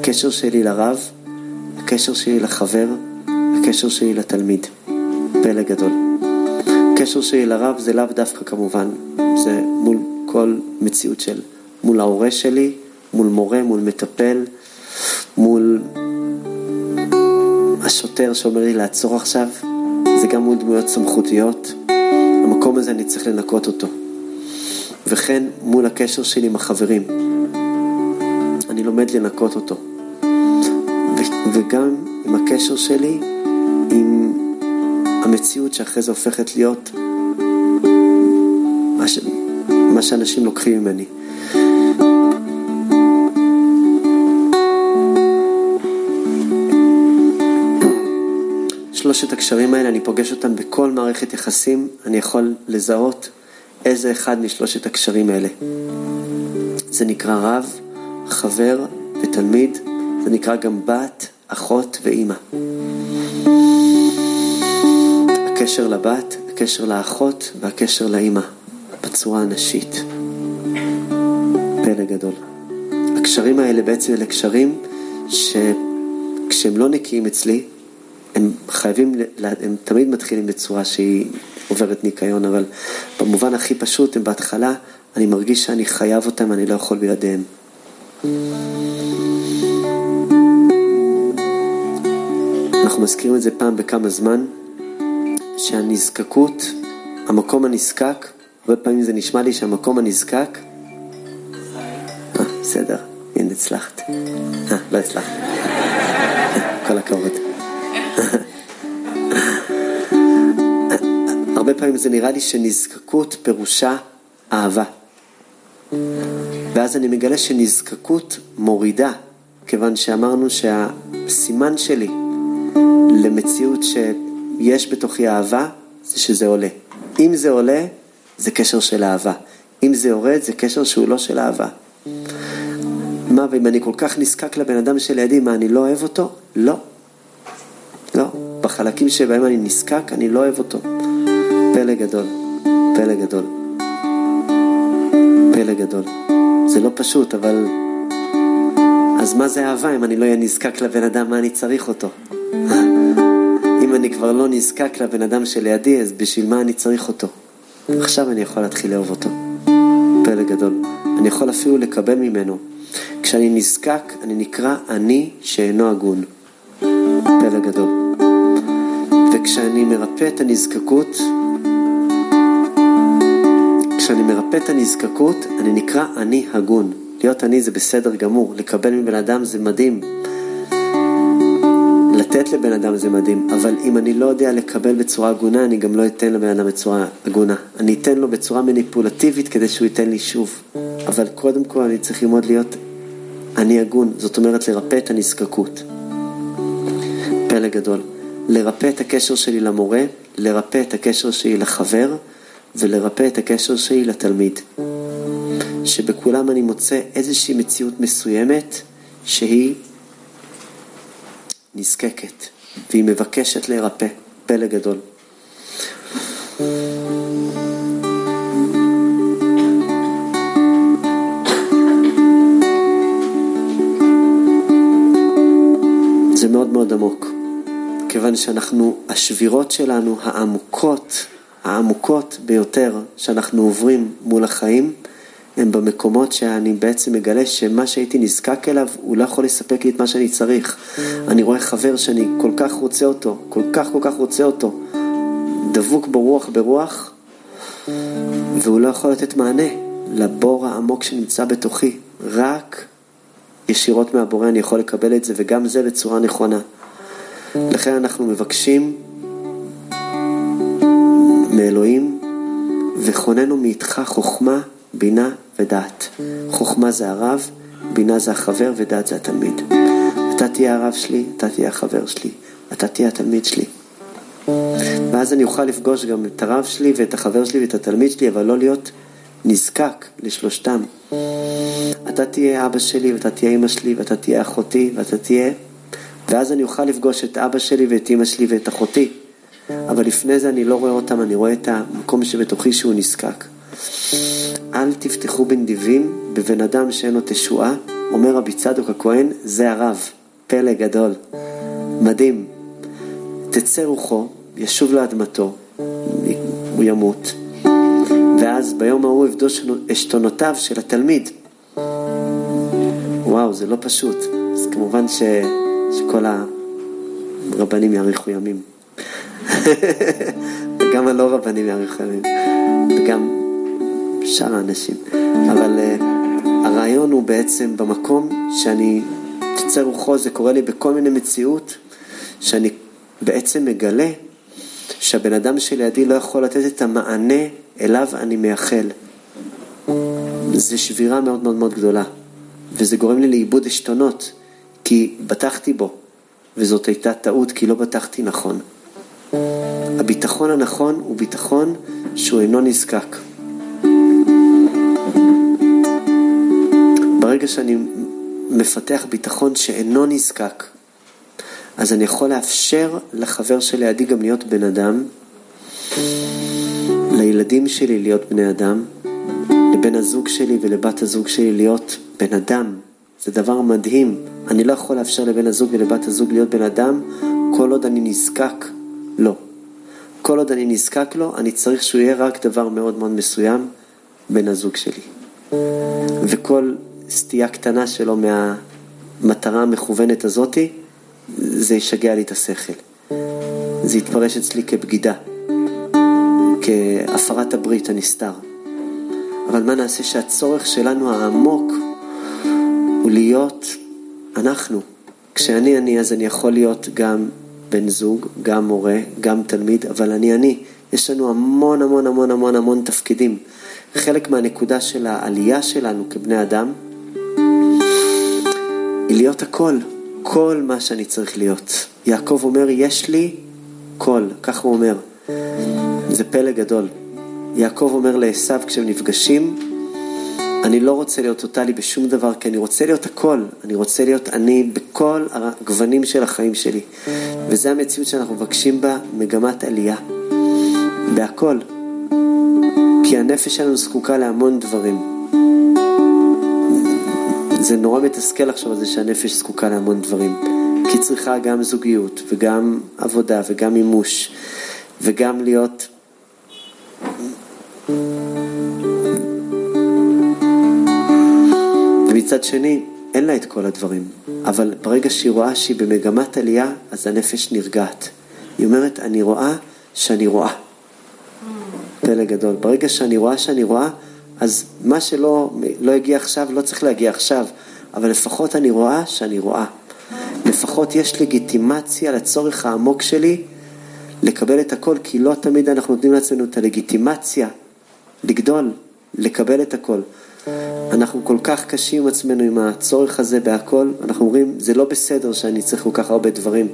הקשר שלי לרב, הקשר שלי לחבר, הקשר שלי לתלמיד. פלא גדול. הקשר שלי לרב זה לאו דווקא כמובן, זה מול כל מציאות של, מול ההורה שלי, מול מורה, מול מטפל, מול השוטר שאומר לי לעצור עכשיו, זה גם מול דמויות סמכותיות. המקום הזה אני צריך לנקות אותו. וכן מול הקשר שלי עם החברים. אני לומד לנקות אותו. וגם עם הקשר שלי עם המציאות שאחרי זה הופכת להיות מה, שאנשים לוקחים ממני. שלושת הקשרים האלה, אני פוגש אותם בכל מערכת יחסים, אני יכול לזהות איזה אחד משלושת הקשרים האלה. זה נקרא רב, חבר ותלמיד, זה נקרא גם בת, אחות ואימא. הקשר לבת, הקשר לאחות והקשר לאימא, בצורה הנשית. פלא גדול. הקשרים האלה בעצם אלה קשרים שכשהם לא נקיים אצלי, הם חייבים, הם תמיד מתחילים בצורה שהיא עוברת ניקיון, אבל במובן הכי פשוט, הם בהתחלה, אני מרגיש שאני חייב אותם, אני לא יכול בלעדיהם. אנחנו מזכירים את זה פעם בכמה זמן, שהנזקקות, המקום הנזקק, הרבה פעמים זה נשמע לי שהמקום הנזקק, אה, בסדר, הנה הצלחת. אה, לא הצלחת. כל הכבוד. הרבה פעמים זה נראה לי שנזקקות פירושה אהבה. ואז אני מגלה שנזקקות מורידה, כיוון שאמרנו שהסימן שלי למציאות שיש בתוכי אהבה, זה שזה עולה. אם זה עולה, זה קשר של אהבה. אם זה יורד, זה קשר שהוא לא של אהבה. מה, ואם אני כל כך נזקק לבן אדם שלידי, מה, אני לא אוהב אותו? לא. לא. בחלקים שבהם אני נזקק, אני לא אוהב אותו. פלא גדול, פלא גדול. פלא גדול. זה לא פשוט, אבל... אז מה זה אהבה אם אני לא אהיה נזקק לבן אדם, מה אני צריך אותו? אם אני כבר לא נזקק לבן אדם שלידי, אז בשביל מה אני צריך אותו? עכשיו אני יכול להתחיל לאהוב אותו. פלא גדול. אני יכול אפילו לקבל ממנו. כשאני נזקק, אני נקרא אני שאינו הגון. פלא גדול. וכשאני מרפא את הנזקקות, כשאני מרפא את הנזקקות, אני נקרא אני הגון. להיות אני זה בסדר גמור, לקבל מבן אדם זה מדהים. לתת לבן אדם זה מדהים, אבל אם אני לא יודע לקבל בצורה הגונה, אני גם לא אתן לבן אדם בצורה הגונה. אני אתן לו בצורה מניפולטיבית כדי שהוא ייתן לי שוב. אבל קודם כל אני צריך ללמוד להיות אני הגון, זאת אומרת לרפא את הנזקקות. פלא גדול. לרפא את הקשר שלי למורה, לרפא את הקשר שלי לחבר, ולרפא את הקשר שלי לתלמיד. שבכולם אני מוצא איזושהי מציאות מסוימת שהיא נזקקת, והיא מבקשת להירפא. פלא גדול. זה מאוד מאוד עמוק, כיוון שאנחנו, השבירות שלנו העמוקות, העמוקות ביותר שאנחנו עוברים מול החיים, הם במקומות שאני בעצם מגלה שמה שהייתי נזקק אליו, הוא לא יכול לספק לי את מה שאני צריך. אני רואה חבר שאני כל כך רוצה אותו, כל כך כל כך רוצה אותו, דבוק ברוח ברוח, והוא לא יכול לתת מענה לבור העמוק שנמצא בתוכי. רק ישירות מהבורא אני יכול לקבל את זה, וגם זה בצורה נכונה. לכן אנחנו מבקשים מאלוהים, וכוננו מאיתך חוכמה, בינה ודעת. חוכמה זה הרב, בינה זה החבר ודעת זה התלמיד. אתה תהיה הרב שלי, אתה תהיה החבר שלי, אתה תהיה התלמיד שלי. ואז אני אוכל לפגוש גם את הרב שלי ואת החבר שלי ואת התלמיד שלי, אבל לא להיות נזקק לשלושתם. אתה תהיה אבא שלי ואתה תהיה אמא שלי ואתה תהיה אחותי ואתה תהיה... ואז אני אוכל לפגוש את אבא שלי ואת אמא שלי ואת אחותי. אבל לפני זה אני לא רואה אותם, אני רואה את המקום שבתוכי שהוא נזקק. אל תפתחו בנדיבים בבן אדם שאין לו תשועה, אומר רבי צדוק הכהן, זה הרב, פלא גדול, מדהים. תצא רוחו, ישוב לאדמתו, הוא ימות, ואז ביום ההוא אבדוש עשתונותיו של התלמיד. וואו, זה לא פשוט. אז כמובן ש... שכל הרבנים יאריכו ימים. וגם הלא רבנים יאריכו ימים. וגם שאר האנשים. אבל uh, הרעיון הוא בעצם במקום שאני יוצר רוחו, זה קורה לי בכל מיני מציאות, שאני בעצם מגלה שהבן אדם שלידי לא יכול לתת את המענה אליו אני מייחל. זו שבירה מאוד מאוד מאוד גדולה, וזה גורם לי לאיבוד עשתונות, כי בטחתי בו, וזאת הייתה טעות כי לא בטחתי נכון. הביטחון הנכון הוא ביטחון שהוא אינו נזקק. ברגע שאני מפתח ביטחון שאינו נזקק, אז אני יכול לאפשר לחבר שלידי גם להיות בן אדם, לילדים שלי להיות בני אדם, לבן הזוג שלי ולבת הזוג שלי להיות בן אדם. זה דבר מדהים. אני לא יכול לאפשר לבן הזוג ולבת הזוג להיות בן אדם כל עוד אני נזקק לו. לא. כל עוד אני נזקק לו, אני צריך שהוא יהיה רק דבר מאוד מאוד מסוים, בן הזוג שלי. וכל סטייה קטנה שלו מהמטרה המכוונת הזאתי, זה ישגע לי את השכל. זה יתפרש אצלי כבגידה, כהפרת הברית הנסתר. אבל מה נעשה שהצורך שלנו העמוק הוא להיות אנחנו. כשאני אני אז אני יכול להיות גם בן זוג, גם מורה, גם תלמיד, אבל אני אני. יש לנו המון המון המון המון המון תפקידים. חלק מהנקודה של העלייה שלנו כבני אדם היא להיות הכל, כל מה שאני צריך להיות. יעקב אומר, יש לי קול, כך הוא אומר. זה פלא גדול. יעקב אומר לעשו כשהם נפגשים, אני לא רוצה להיות טוטאלי בשום דבר, כי אני רוצה להיות הכל. אני רוצה להיות אני בכל הגוונים של החיים שלי. וזו המציאות שאנחנו מבקשים בה מגמת עלייה. בהכל. כי הנפש שלנו זקוקה להמון דברים. זה נורא מתסכל לחשוב על זה שהנפש זקוקה להמון דברים. כי היא צריכה גם זוגיות, וגם עבודה, וגם מימוש, וגם להיות... ומצד שני, אין לה את כל הדברים. אבל ברגע שהיא רואה שהיא במגמת עלייה, אז הנפש נרגעת. היא אומרת, אני רואה שאני רואה. פלא גדול. ברגע שאני רואה שאני רואה, אז מה שלא לא הגיע עכשיו, לא צריך להגיע עכשיו, אבל לפחות אני רואה שאני רואה. לפחות יש לגיטימציה לצורך העמוק שלי לקבל את הכל, כי לא תמיד אנחנו נותנים לעצמנו את הלגיטימציה לגדול, לקבל את הכל. אנחנו כל כך קשים עם עצמנו עם הצורך הזה בהכל, אנחנו אומרים, זה לא בסדר שאני צריך כל כך הרבה דברים,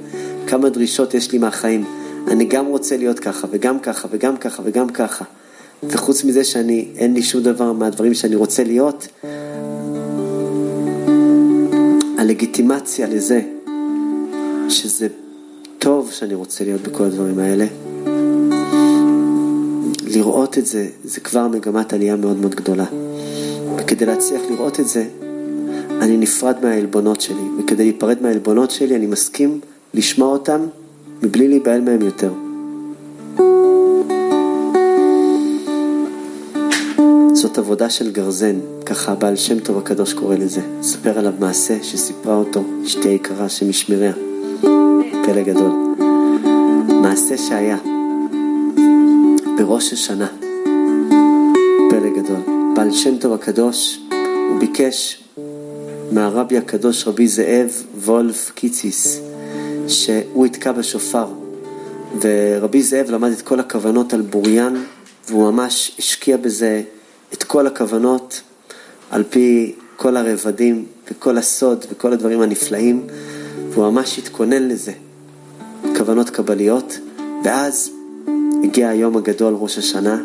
כמה דרישות יש לי מהחיים. אני גם רוצה להיות ככה, וגם ככה, וגם ככה, וגם ככה. וחוץ מזה שאני, אין לי שום דבר מהדברים שאני רוצה להיות, הלגיטימציה לזה שזה טוב שאני רוצה להיות בכל הדברים האלה, לראות את זה, זה כבר מגמת עלייה מאוד מאוד גדולה. וכדי להצליח לראות את זה, אני נפרד מהעלבונות שלי, וכדי להיפרד מהעלבונות שלי אני מסכים לשמוע אותם מבלי להיבהל מהם יותר. זאת עבודה של גרזן, ככה הבעל שם טוב הקדוש קורא לזה. ספר עליו מעשה שסיפרה אותו אשתי היקרה שמשמיריה. פלא גדול. מעשה שהיה בראש השנה. פלא גדול. בעל שם טוב הקדוש, הוא ביקש מהרבי הקדוש רבי זאב וולף קיציס, שהוא יתקע בשופר. ורבי זאב למד את כל הכוונות על בוריין, והוא ממש השקיע בזה את כל הכוונות על פי כל הרבדים וכל הסוד וכל הדברים הנפלאים, והוא ממש התכונן לזה, כוונות קבליות, ואז הגיע היום הגדול, ראש השנה,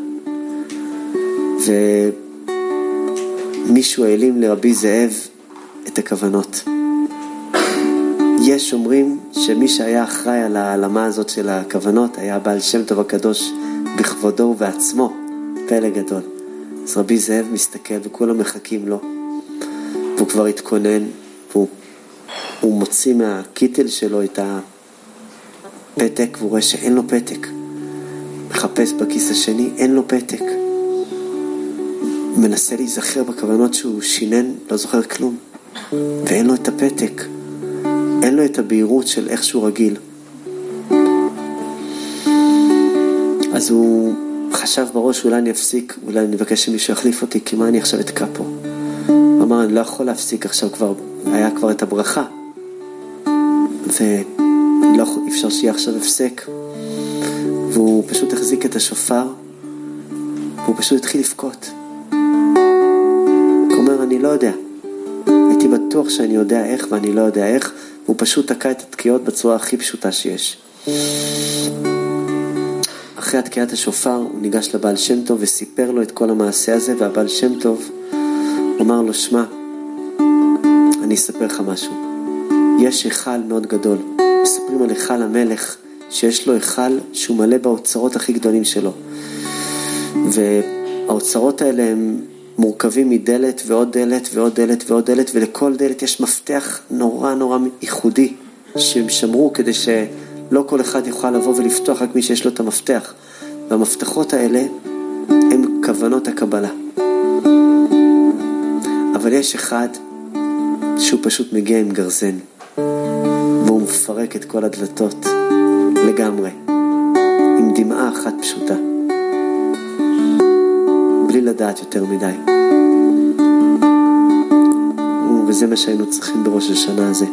ומישהו העלים לרבי זאב את הכוונות. יש אומרים שמי שהיה אחראי על העלמה הזאת של הכוונות היה בעל שם טוב הקדוש בכבודו ובעצמו, פלא גדול. אז רבי זאב מסתכל וכולם מחכים לו, והוא כבר התכונן, והוא מוציא מהקיטל שלו את הפתק, והוא רואה שאין לו פתק. מחפש בכיס השני, אין לו פתק. מנסה להיזכר בכוונות שהוא שינן, לא זוכר כלום. ואין לו את הפתק. אין לו את הבהירות של איך שהוא רגיל. אז הוא חשב בראש, אולי אני אפסיק, אולי אני אבקש שמישהו יחליף אותי, כי מה אני עכשיו אתקע פה? הוא אמר, אני לא יכול להפסיק עכשיו כבר, היה כבר את הברכה. ולא אפשר שיהיה עכשיו הפסק. והוא פשוט החזיק את השופר, והוא פשוט התחיל לבכות. הוא אומר, אני לא יודע. הייתי בטוח שאני יודע איך ואני לא יודע איך, והוא פשוט תקע את התקיעות בצורה הכי פשוטה שיש. אחרי התקיעת השופר הוא ניגש לבעל שם טוב וסיפר לו את כל המעשה הזה, והבעל שם טוב אמר לו, שמע, אני אספר לך משהו. יש היכל מאוד גדול, מספרים על היכל המלך, שיש לו היכל שהוא מלא באוצרות הכי גדולים שלו. והאוצרות האלה הם מורכבים מדלת ועוד דלת ועוד דלת ועוד דלת, ולכל דלת יש מפתח נורא נורא ייחודי, שהם שמרו כדי שלא כל אחד יוכל לבוא ולפתוח, רק מי שיש לו את המפתח. והמפתחות האלה הם כוונות הקבלה. אבל יש אחד שהוא פשוט מגיע עם גרזן, והוא מפרק את כל הדלתות לגמרי, עם דמעה אחת פשוטה, בלי לדעת יותר מדי. וזה מה שהיינו צריכים בראש השנה הזה.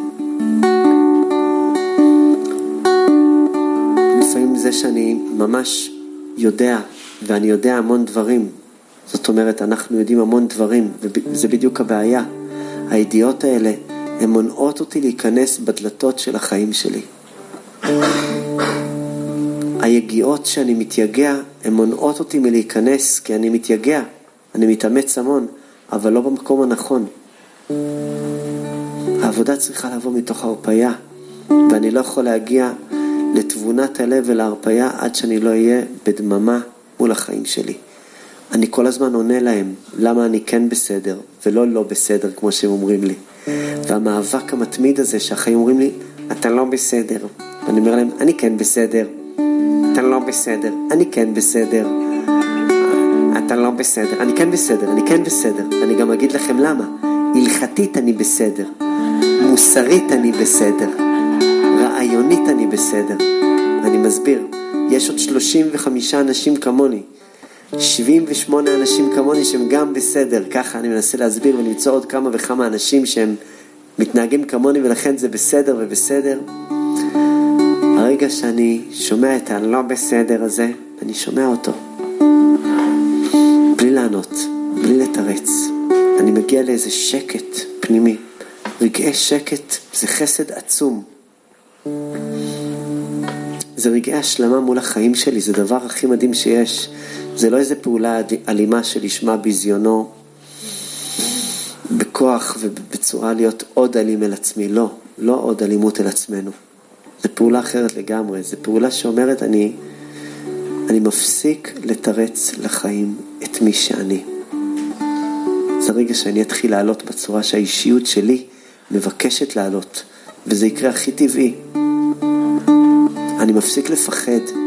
לפעמים זה שאני ממש יודע, ואני יודע המון דברים, זאת אומרת, אנחנו יודעים המון דברים, וזה בדיוק הבעיה. הידיעות האלה, הן מונעות אותי להיכנס בדלתות של החיים שלי. היגיעות שאני מתייגע, הן מונעות אותי מלהיכנס, כי אני מתייגע, אני מתאמץ המון, אבל לא במקום הנכון. העבודה צריכה לבוא מתוך הרפאיה, ואני לא יכול להגיע לתבונת הלב ולהרפאיה עד שאני לא אהיה בדממה מול החיים שלי. אני כל הזמן עונה להם למה אני כן בסדר ולא לא בסדר כמו שהם אומרים לי. והמאבק המתמיד הזה שהחיים אומרים לי, אתה לא בסדר. ואני אומר להם, אני כן בסדר. אתה לא בסדר. אני כן בסדר. אתה לא בסדר. אני כן בסדר, אני כן בסדר. אני גם אגיד לכם למה. הלכתית אני בסדר. מוסרית אני בסדר. רעיונית אני בסדר. אני מסביר. יש עוד 35 אנשים כמוני 78 אנשים כמוני שהם גם בסדר, ככה אני מנסה להסביר ולמצוא עוד כמה וכמה אנשים שהם מתנהגים כמוני ולכן זה בסדר ובסדר. הרגע שאני שומע את הלא בסדר הזה, אני שומע אותו. בלי לענות, בלי לתרץ. אני מגיע לאיזה שקט פנימי. רגעי שקט זה חסד עצום. זה רגעי השלמה מול החיים שלי, זה הדבר הכי מדהים שיש. זה לא איזה פעולה אלימה שלשמה ביזיונו בכוח ובצורה להיות עוד אלים אל עצמי, לא, לא עוד אלימות אל עצמנו. זו פעולה אחרת לגמרי, זו פעולה שאומרת אני, אני מפסיק לתרץ לחיים את מי שאני. זה רגע שאני אתחיל לעלות בצורה שהאישיות שלי מבקשת לעלות, וזה יקרה הכי טבעי. אני מפסיק לפחד.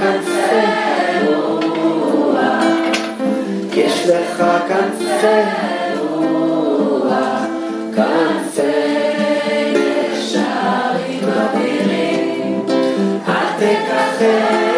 כנפי רוח, יש לך כנפי רוח, כנפי ישרים אדירים, אל תכחש